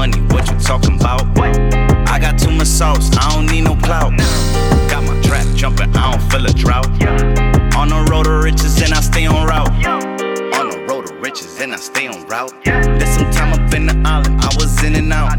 money, what you talking about? I got too much sauce, I don't need no clout. Got my trap jumping, I don't feel a drought. On the road to riches and I stay on route. On the road to riches and I stay on route. Did some time up in the island, I was in and out.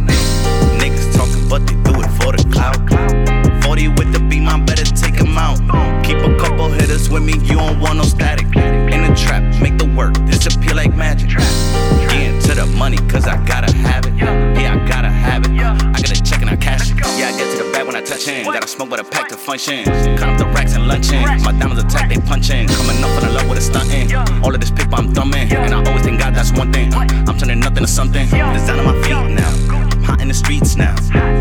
I get to the bag when I touch in. Gotta smoke with a pack to function. Cut up the racks and luncheon. My diamonds attack, they punching. Coming up for the love with a stunting. All of this paper I'm thumbing. And I always thank God that's one thing. I'm turning nothing to something. Design on my feet now. I'm hot in the streets now.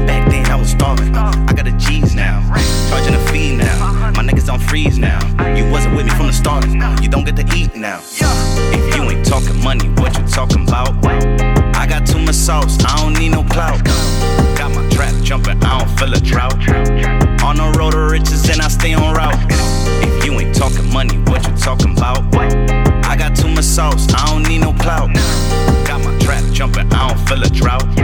Back then I was starving. I got the G's now. Charging a fee now. My niggas on freeze now. You wasn't with me from the start. You don't get to eat now. If you ain't talking money, what you talking about? Feel a drought. On the road to riches and I stay on route. If you ain't talking money, what you talking about? I got too much sauce, I don't need no clout. Got my trap jumping, I don't feel a drought.